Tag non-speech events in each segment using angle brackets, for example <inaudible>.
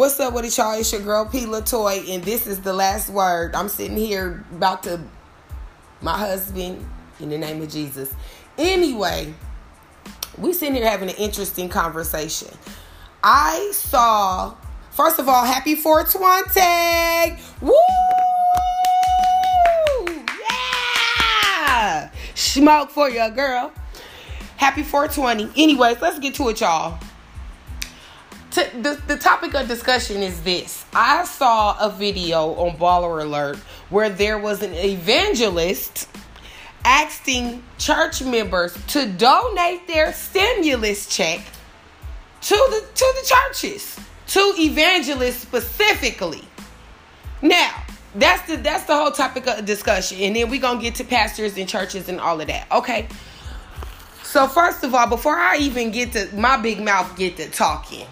What's up with it, y'all? It's your girl P. Latoy, and this is the last word. I'm sitting here about to my husband in the name of Jesus. Anyway, we sitting here having an interesting conversation. I saw, first of all, happy 420. Woo! Yeah! Smoke for your girl. Happy 420. Anyways, let's get to it, y'all the, the topic of discussion is this. I saw a video on Baller Alert where there was an evangelist asking church members to donate their stimulus check to the to the churches, to evangelists specifically. Now, that's the that's the whole topic of discussion, and then we're gonna get to pastors and churches and all of that. Okay. So first of all, before I even get to my big mouth get to talking,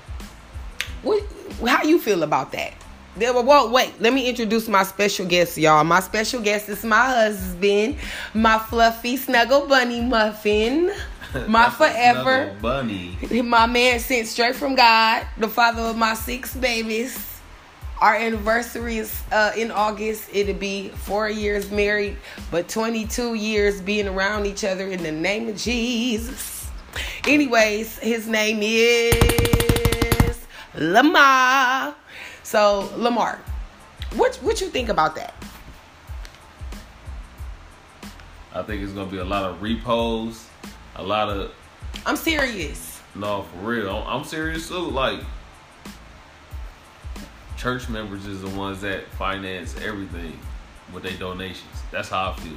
what? How you feel about that? Well, wait. Let me introduce my special guest, y'all. My special guest is my husband, my fluffy snuggle bunny muffin, <laughs> my forever bunny, my man sent straight from God, the father of my six babies. Our anniversary is uh, in August. It'll be four years married, but 22 years being around each other in the name of Jesus. Anyways, his name is. Lamar. So Lamar, what what you think about that? I think it's gonna be a lot of repos, a lot of. I'm serious. No, for real. I'm, serious too. Like, church members is the ones that finance everything with their donations. That's how I feel.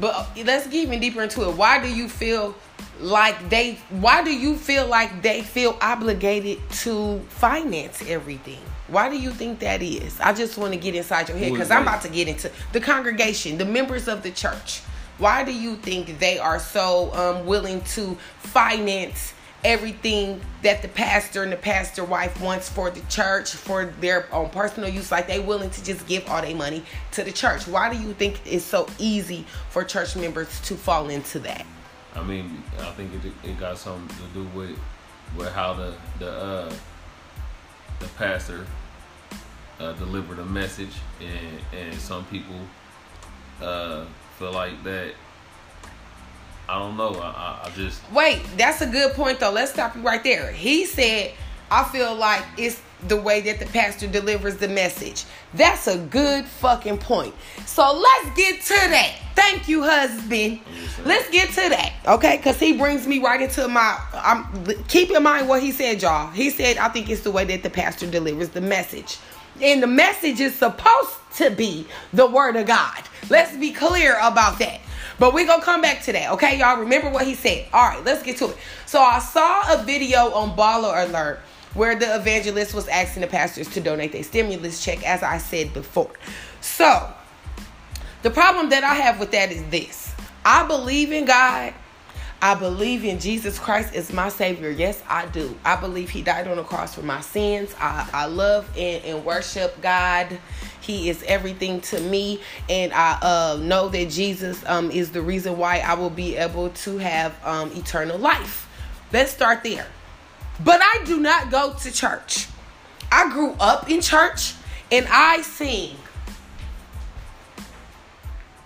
But uh, let's get even deeper into it. Why do you feel like they why do you feel like they feel obligated to finance everything? Why do you think that is? I just want to get inside your head because i'm about to get into the congregation the members of the church. Why do you think they are so um, willing to finance everything that the pastor and the pastor wife wants for the church for their own personal use like they willing to just give all their money to the church why do you think it's so easy for church members to fall into that I mean, I think it, it got something to do with with how the the uh, the pastor uh, delivered a message, and and some people uh, feel like that. I don't know. I, I just wait. That's a good point, though. Let's stop you right there. He said, "I feel like it's the way that the pastor delivers the message. That's a good fucking point. So let's get to that. Thank you, husband. Let's get to that, okay? Because he brings me right into my. I'm keep in mind what he said, y'all. He said, "I think it's the way that the pastor delivers the message." And the message is supposed to be the word of God. Let's be clear about that. But we're going to come back to that, okay, y'all? Remember what he said. All right, let's get to it. So I saw a video on Baller Alert where the evangelist was asking the pastors to donate their stimulus check, as I said before. So, the problem that I have with that is this I believe in God. I believe in Jesus Christ as my Savior. Yes, I do. I believe He died on the cross for my sins. I, I love and, and worship God. He is everything to me. And I uh, know that Jesus um, is the reason why I will be able to have um, eternal life. Let's start there. But I do not go to church. I grew up in church and I sing.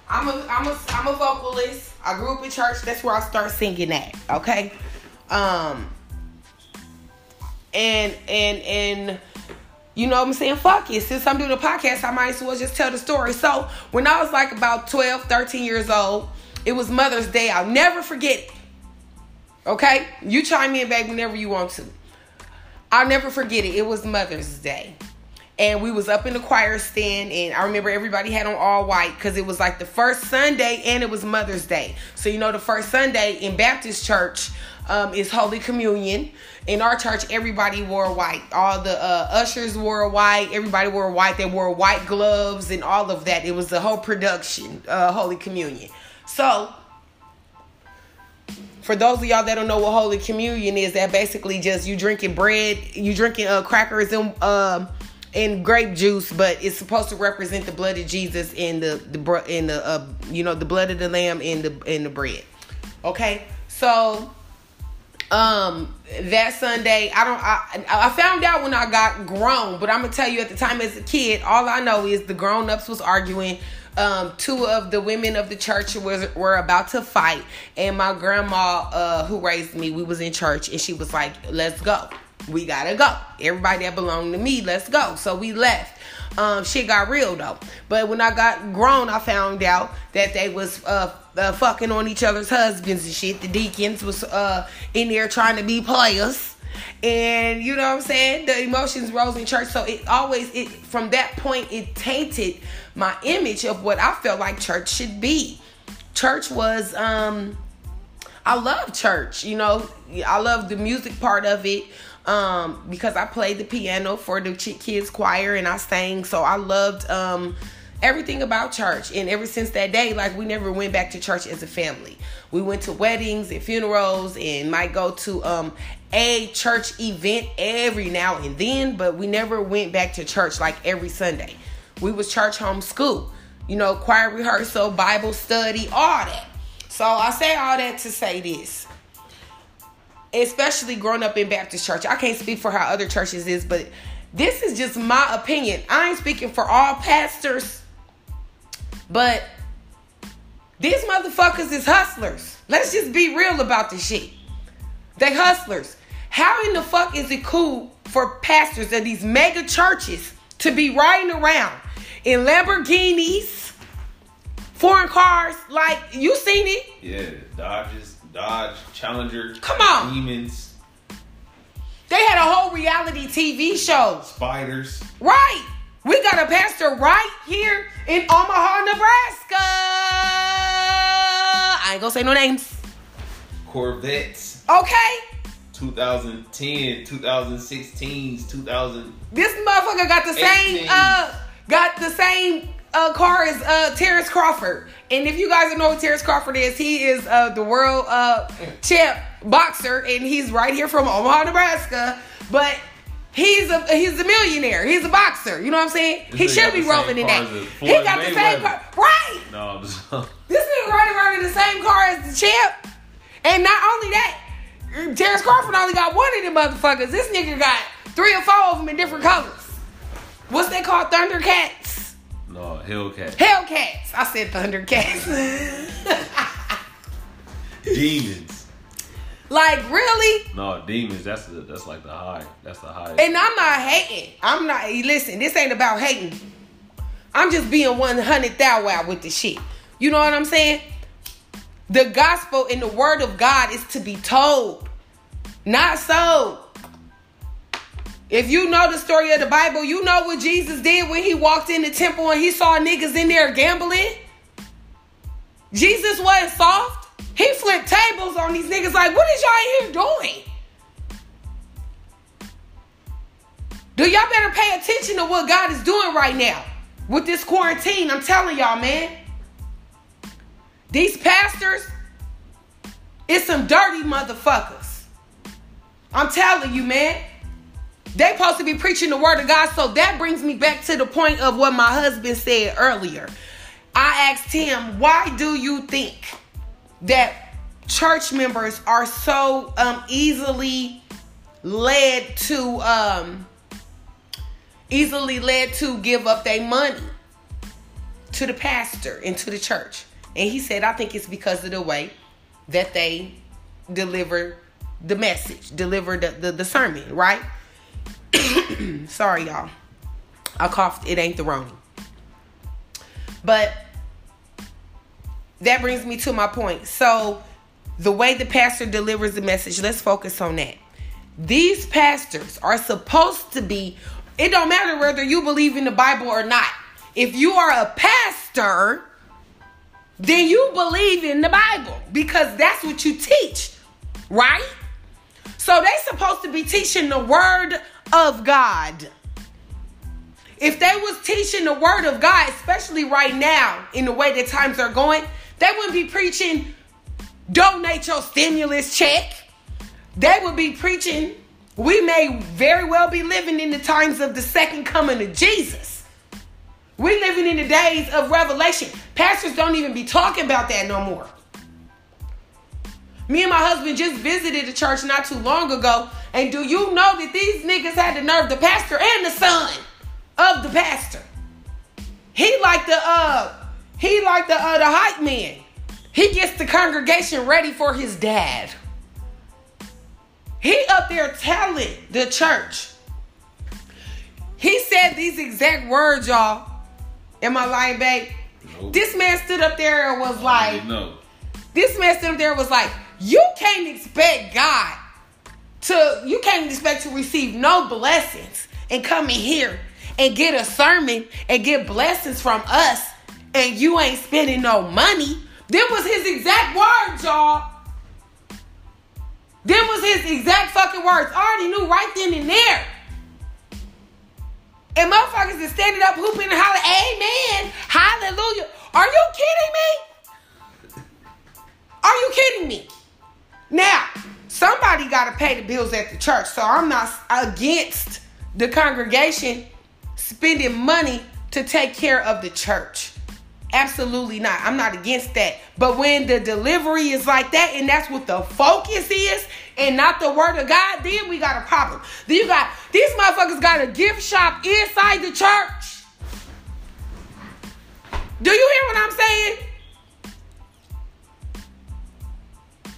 I'm a I'm a I'm a vocalist. I grew up in church. That's where I start singing at. Okay. Um and and and you know what I'm saying? Fuck it. Since I'm doing a podcast, I might as well just tell the story. So when I was like about 12, 13 years old, it was Mother's Day. I'll never forget it. Okay? You chime in back whenever you want to. I'll never forget it. It was Mother's Day. And we was up in the choir stand and I remember everybody had on all white because it was like the first Sunday and it was Mother's Day. So you know the first Sunday in Baptist church um, is Holy Communion. In our church, everybody wore white. All the uh, ushers wore white. Everybody wore white. They wore white gloves and all of that. It was the whole production, uh, Holy Communion. So for those of y'all that don't know what Holy Communion is, that basically just you drinking bread, you drinking uh, crackers and uh, and grape juice, but it's supposed to represent the blood of Jesus and the the in the uh, you know the blood of the lamb in the in the bread. Okay, so um that Sunday, I don't I I found out when I got grown, but I'm gonna tell you at the time as a kid, all I know is the grown ups was arguing. Um, two of the women of the church was were about to fight, and my grandma, uh, who raised me, we was in church, and she was like, "Let's go, we gotta go. Everybody that belonged to me, let's go." So we left. Um, shit got real though. But when I got grown, I found out that they was uh, uh, fucking on each other's husbands and shit. The deacons was uh, in there trying to be players. And you know what I'm saying? The emotions rose in church. So it always it from that point it tainted my image of what I felt like church should be. Church was um I love church, you know. I love the music part of it um, because I played the piano for the kids choir and I sang. So I loved um, everything about church. And ever since that day, like we never went back to church as a family. We went to weddings and funerals and might go to um, a church event every now and then, but we never went back to church like every Sunday. We was church home school, you know, choir rehearsal, Bible study, all that. So I say all that to say this especially growing up in Baptist church. I can't speak for how other churches is, but this is just my opinion. I ain't speaking for all pastors, but these motherfuckers is hustlers. Let's just be real about this shit. They hustlers. How in the fuck is it cool for pastors of these mega churches to be riding around in Lamborghinis, foreign cars? Like you seen it? Yeah, Dodges Dodge Challenger. Come on. Demons. They had a whole reality TV show. Spiders. Right. We got a pastor right here in Omaha, Nebraska. I ain't gonna say no names. Corvettes. Okay. 2010, 2016, 2000. This motherfucker got the same uh got the same uh, car is uh, Terrence Crawford. And if you guys don't know who Terrence Crawford is, he is uh, the world uh, champ boxer, and he's right here from Omaha, Nebraska. But he's a he's a millionaire. He's a boxer. You know what I'm saying? This he should be rolling in that. He got the same car, right? No, I'm just- <laughs> This nigga riding around in the same car as the champ. And not only that, Terrence Crawford only got one of them motherfuckers. This nigga got three or four of them in different colors. What's that called? Thundercats? No, Hellcat. Hellcats. I said Thundercats. <laughs> Demons. like, really? No, demons. That's the, that's like the high. That's the high. And I'm not hating. I'm not, listen, this ain't about hating. I'm just being 100 thou wow with the shit. You know what I'm saying? The gospel and the word of God is to be told, not so. If you know the story of the Bible, you know what Jesus did when he walked in the temple and he saw niggas in there gambling. Jesus wasn't soft. He flipped tables on these niggas like, what is y'all here doing? Do y'all better pay attention to what God is doing right now with this quarantine? I'm telling y'all, man. These pastors, it's some dirty motherfuckers. I'm telling you, man. They supposed to be preaching the word of God. So that brings me back to the point of what my husband said earlier. I asked him, why do you think that church members are so um, easily led to um, easily led to give up their money to the pastor and to the church? And he said, I think it's because of the way that they deliver the message, deliver the, the, the sermon, right? <coughs> Sorry, y'all. I coughed. It ain't the wrong. But that brings me to my point. So, the way the pastor delivers the message, let's focus on that. These pastors are supposed to be, it don't matter whether you believe in the Bible or not. If you are a pastor, then you believe in the Bible because that's what you teach, right? So they supposed to be teaching the word of God. If they was teaching the word of God, especially right now in the way that times are going, they wouldn't be preaching donate your stimulus check. They would be preaching we may very well be living in the times of the second coming of Jesus. We're living in the days of revelation. Pastors don't even be talking about that no more. Me and my husband just visited the church not too long ago. And do you know that these niggas had the nerve, the pastor and the son of the pastor? He like the uh he like the uh the hype man. He gets the congregation ready for his dad. He up there telling the church. He said these exact words, y'all. Am I lying, babe? Nope. This man stood up there and was like, no. This man stood up there and was like, you can't expect God to, you can't expect to receive no blessings and come in here and get a sermon and get blessings from us and you ain't spending no money. That was his exact words, y'all. Them was his exact fucking words. I already knew right then and there. And motherfuckers is standing up hooping and hollering, Amen, Hallelujah. Are you kidding me? Are you kidding me? Now, somebody got to pay the bills at the church, so I'm not against the congregation spending money to take care of the church. Absolutely not. I'm not against that. But when the delivery is like that and that's what the focus is and not the word of God, then we got a problem. Then you got these motherfuckers got a gift shop inside the church. Do you hear what I'm saying?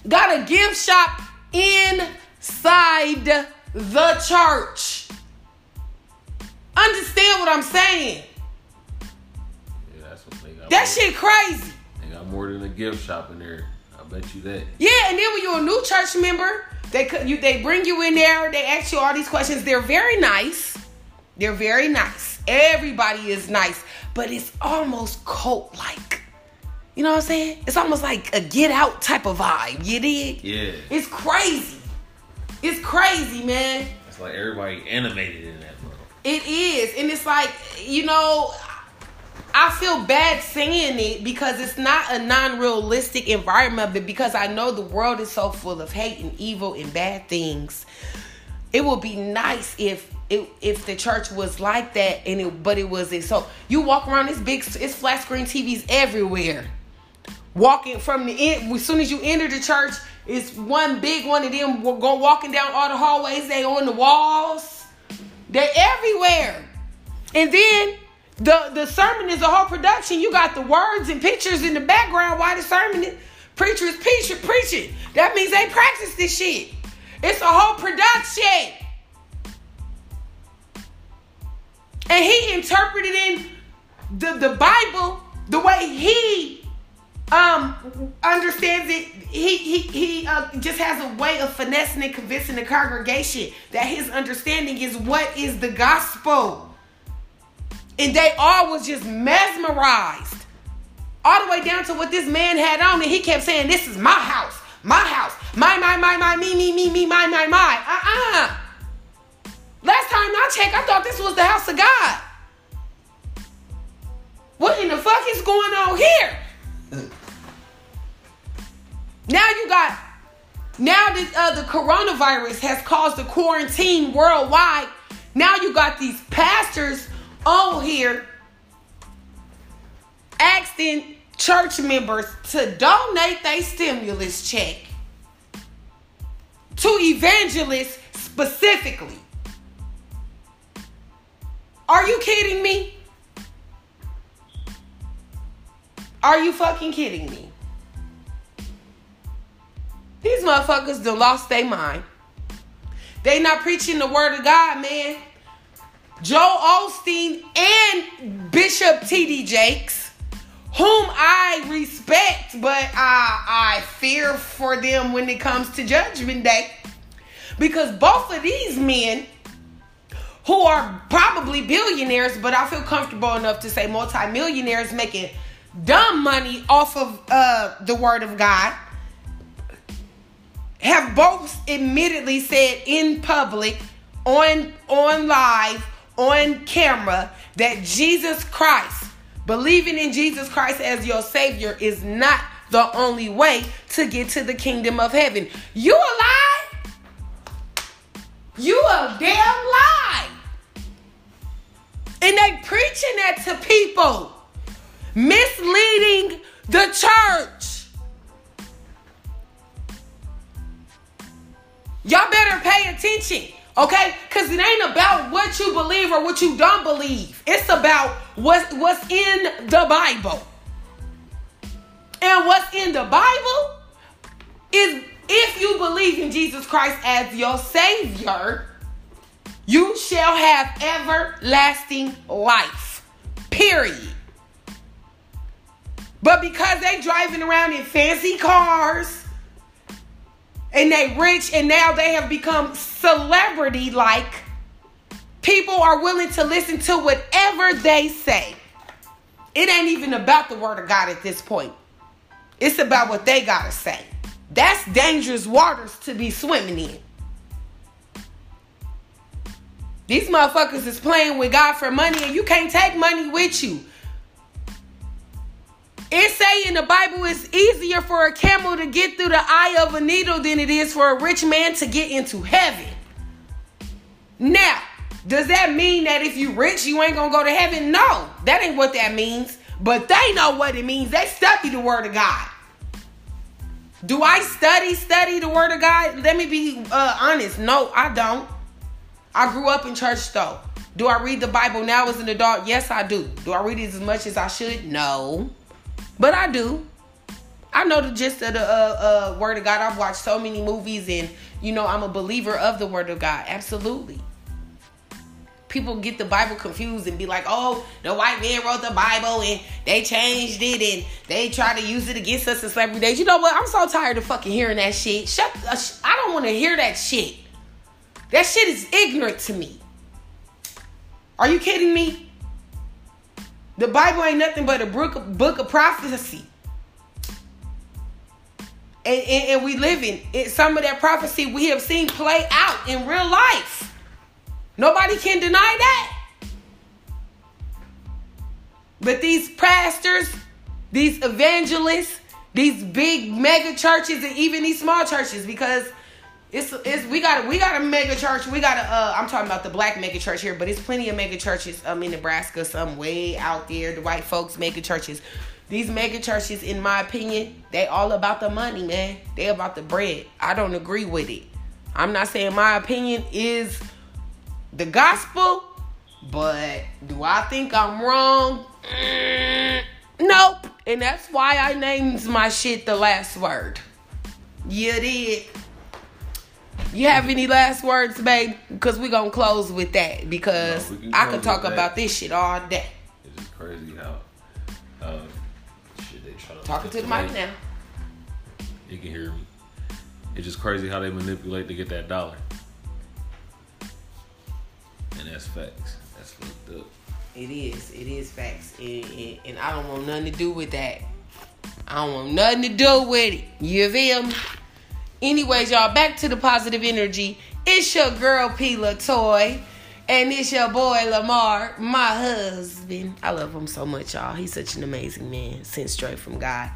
Got a gift shop inside the church. Understand what I'm saying? That shit crazy. They got more than a gift shop in there. I bet you that. Yeah, and then when you're a new church member, they you they bring you in there. They ask you all these questions. They're very nice. They're very nice. Everybody is nice, but it's almost cult like. You know what I'm saying? It's almost like a get out type of vibe. You did? Yeah. It's crazy. It's crazy, man. It's like everybody animated in that. Bro. It is, and it's like you know I feel bad saying it because it's not a non-realistic environment, but because I know the world is so full of hate and evil and bad things. It would be nice if it, if the church was like that and it but it wasn't. So you walk around this big it's flat screen TVs everywhere. Walking from the end as soon as you enter the church, it's one big one of them go walking down all the hallways, they on the walls. They're everywhere. And then the the sermon is a whole production. You got the words and pictures in the background while the sermon is, preacher is preaching, preaching. That means they practice this shit. It's a whole production. And he interpreted in the, the Bible the way he um understands it. He he he uh, just has a way of finessing and convincing the congregation that his understanding is what is the gospel. And they all was just mesmerized. All the way down to what this man had on, and he kept saying, This is my house, my house, my, my, my, my, me, me, me, me, my, my, my. Uh-uh. Last time I checked, I thought this was the house of God. What in the fuck is going on here? Now you got, now this uh, the coronavirus has caused a quarantine worldwide, now you got these pastors on here asking church members to donate their stimulus check to evangelists specifically. Are you kidding me? Are you fucking kidding me? These motherfuckers done lost their mind. They not preaching the word of God, man. Joel Osteen and Bishop T.D. Jakes, whom I respect, but I, I fear for them when it comes to Judgment Day. Because both of these men, who are probably billionaires, but I feel comfortable enough to say multimillionaires making dumb money off of uh, the Word of God, have both admittedly said in public, on on live, on camera that Jesus Christ, believing in Jesus Christ as your Savior, is not the only way to get to the kingdom of heaven. You a lie? You a damn lie. And they preaching that to people, misleading the church. Y'all better pay attention. Okay? Because it ain't about what you believe or what you don't believe. It's about what, what's in the Bible. And what's in the Bible is if you believe in Jesus Christ as your Savior, you shall have everlasting life. Period. But because they driving around in fancy cars and they rich and now they have become celebrity like, people are willing to listen to whatever they say. It ain't even about the word of God at this point. It's about what they gotta say. That's dangerous waters to be swimming in. These motherfuckers is playing with God for money and you can't take money with you. It say in the Bible it's easier for a camel to get through the eye of a needle than it is for a rich man to get into heaven. Now, does that mean that if you rich, you ain't gonna go to heaven? No, that ain't what that means. But they know what it means. They study the word of God. Do I study, study the word of God? Let me be uh, honest. No, I don't. I grew up in church though. Do I read the Bible now as an adult? Yes, I do. Do I read it as much as I should? No. But I do. I know the gist of the uh, uh, Word of God. I've watched so many movies, and you know I'm a believer of the Word of God. Absolutely. People get the Bible confused and be like, "Oh, the white man wrote the Bible and they changed it and they try to use it against us in slavery days." You know what? I'm so tired of fucking hearing that shit. Shut. Uh, I don't want to hear that shit. That shit is ignorant to me. Are you kidding me? The Bible ain't nothing but a book of, prophecy. And, and, and we live in it, some of that prophecy we have seen play out in real life. Nobody can deny that. But these pastors, these evangelists, these big mega churches, and even these small churches, because it's it's we got we got a mega church. We got a uh, I'm talking about the black mega church here, but it's plenty of mega churches um in Nebraska, some way out there. The white folks mega churches. These mega churches, in my opinion, they all about the money, man. They about the bread. I don't agree with it. I'm not saying my opinion is the gospel, but do I think I'm wrong? Mm, nope. And that's why I named my shit the last word. You did. You have any last words, babe? Because we're going to close with that. Because No, I could talk about this shit all day. It's just crazy how uh, shit they try to Talking to the mic now. You can hear me. It's just crazy how they manipulate to get that dollar. And that's facts. That's fucked up. It is. It is facts. And, and, and I don't want nothing to do with that. I don't want nothing to do with it. You feel me? Anyways, y'all, back to the positive energy. It's your girl P Latoy. And it's your boy Lamar, my husband. I love him so much, y'all. He's such an amazing man, sent straight from God.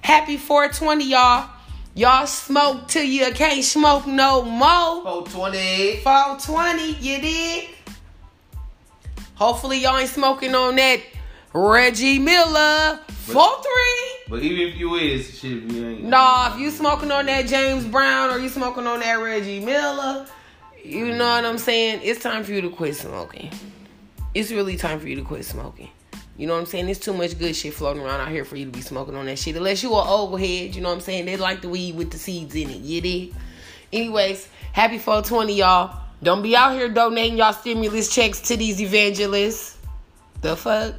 Happy 420, y'all. Y'all smoke till you can't smoke no more. 420. 420, you did? Hopefully y'all ain't smoking on that Reggie Miller 4-3. But even if you is, shit, you ain't. Nah, if you smoking on that James Brown or you smoking on that Reggie Miller, you know what I'm saying? It's time for you to quit smoking. It's really time for you to quit smoking. You know what I'm saying? There's too much good shit floating around out here for you to be smoking on that shit. Unless you an old head, you know what I'm saying? They like the weed with the seeds in it. You dig? Anyways, happy 420, y'all. Don't be out here donating y'all stimulus checks to these evangelists. The fuck?